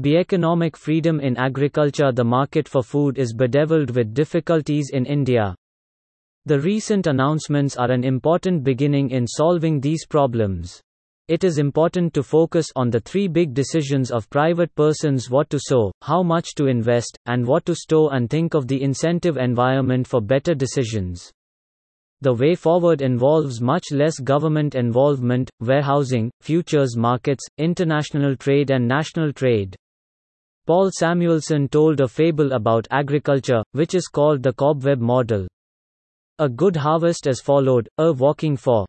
Be economic freedom in agriculture The market for food is bedeviled with difficulties in India. The recent announcements are an important beginning in solving these problems. It is important to focus on the three big decisions of private persons what to sow, how much to invest, and what to store and think of the incentive environment for better decisions. The way forward involves much less government involvement, warehousing, futures markets, international trade, and national trade. Paul Samuelson told a fable about agriculture, which is called the cobweb model. A good harvest is followed, a walking for